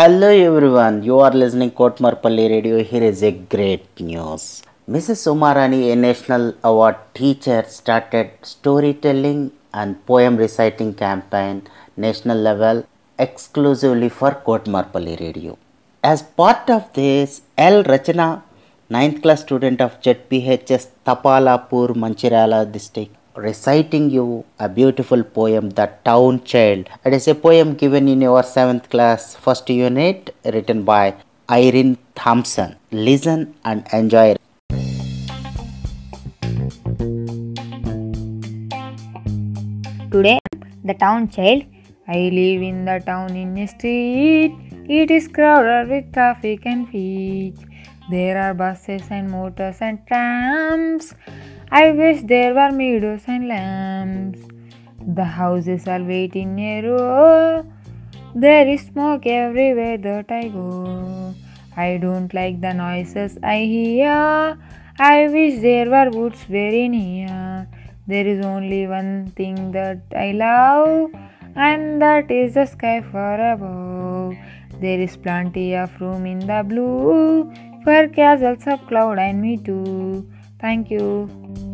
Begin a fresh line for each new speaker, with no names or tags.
Hello everyone, you are listening Kotmarpalli Radio. Here is a great news. Mrs. Umarani, a national award teacher, started storytelling and poem reciting campaign national level exclusively for Kotmarpalli Radio. As part of this, L. Rachana, 9th class student of ZPHS Tapalapur, Manchiryala district, reciting you a beautiful poem, The Town Child. It is a poem given in your 7th class first unit written by Irene Thompson. Listen and enjoy.
Today, the town child. I live in the town in a street. It is crowded with traffic and feet. There are buses and motors and trams. I wish there were meadows and lambs. The houses are wait in a row. There is smoke everywhere that I go. I don't like the noises I hear. I wish there were woods very near. There is only one thing that I love, and that is the sky far above. There is plenty of room in the blue castles of cloud and me too. Thank you.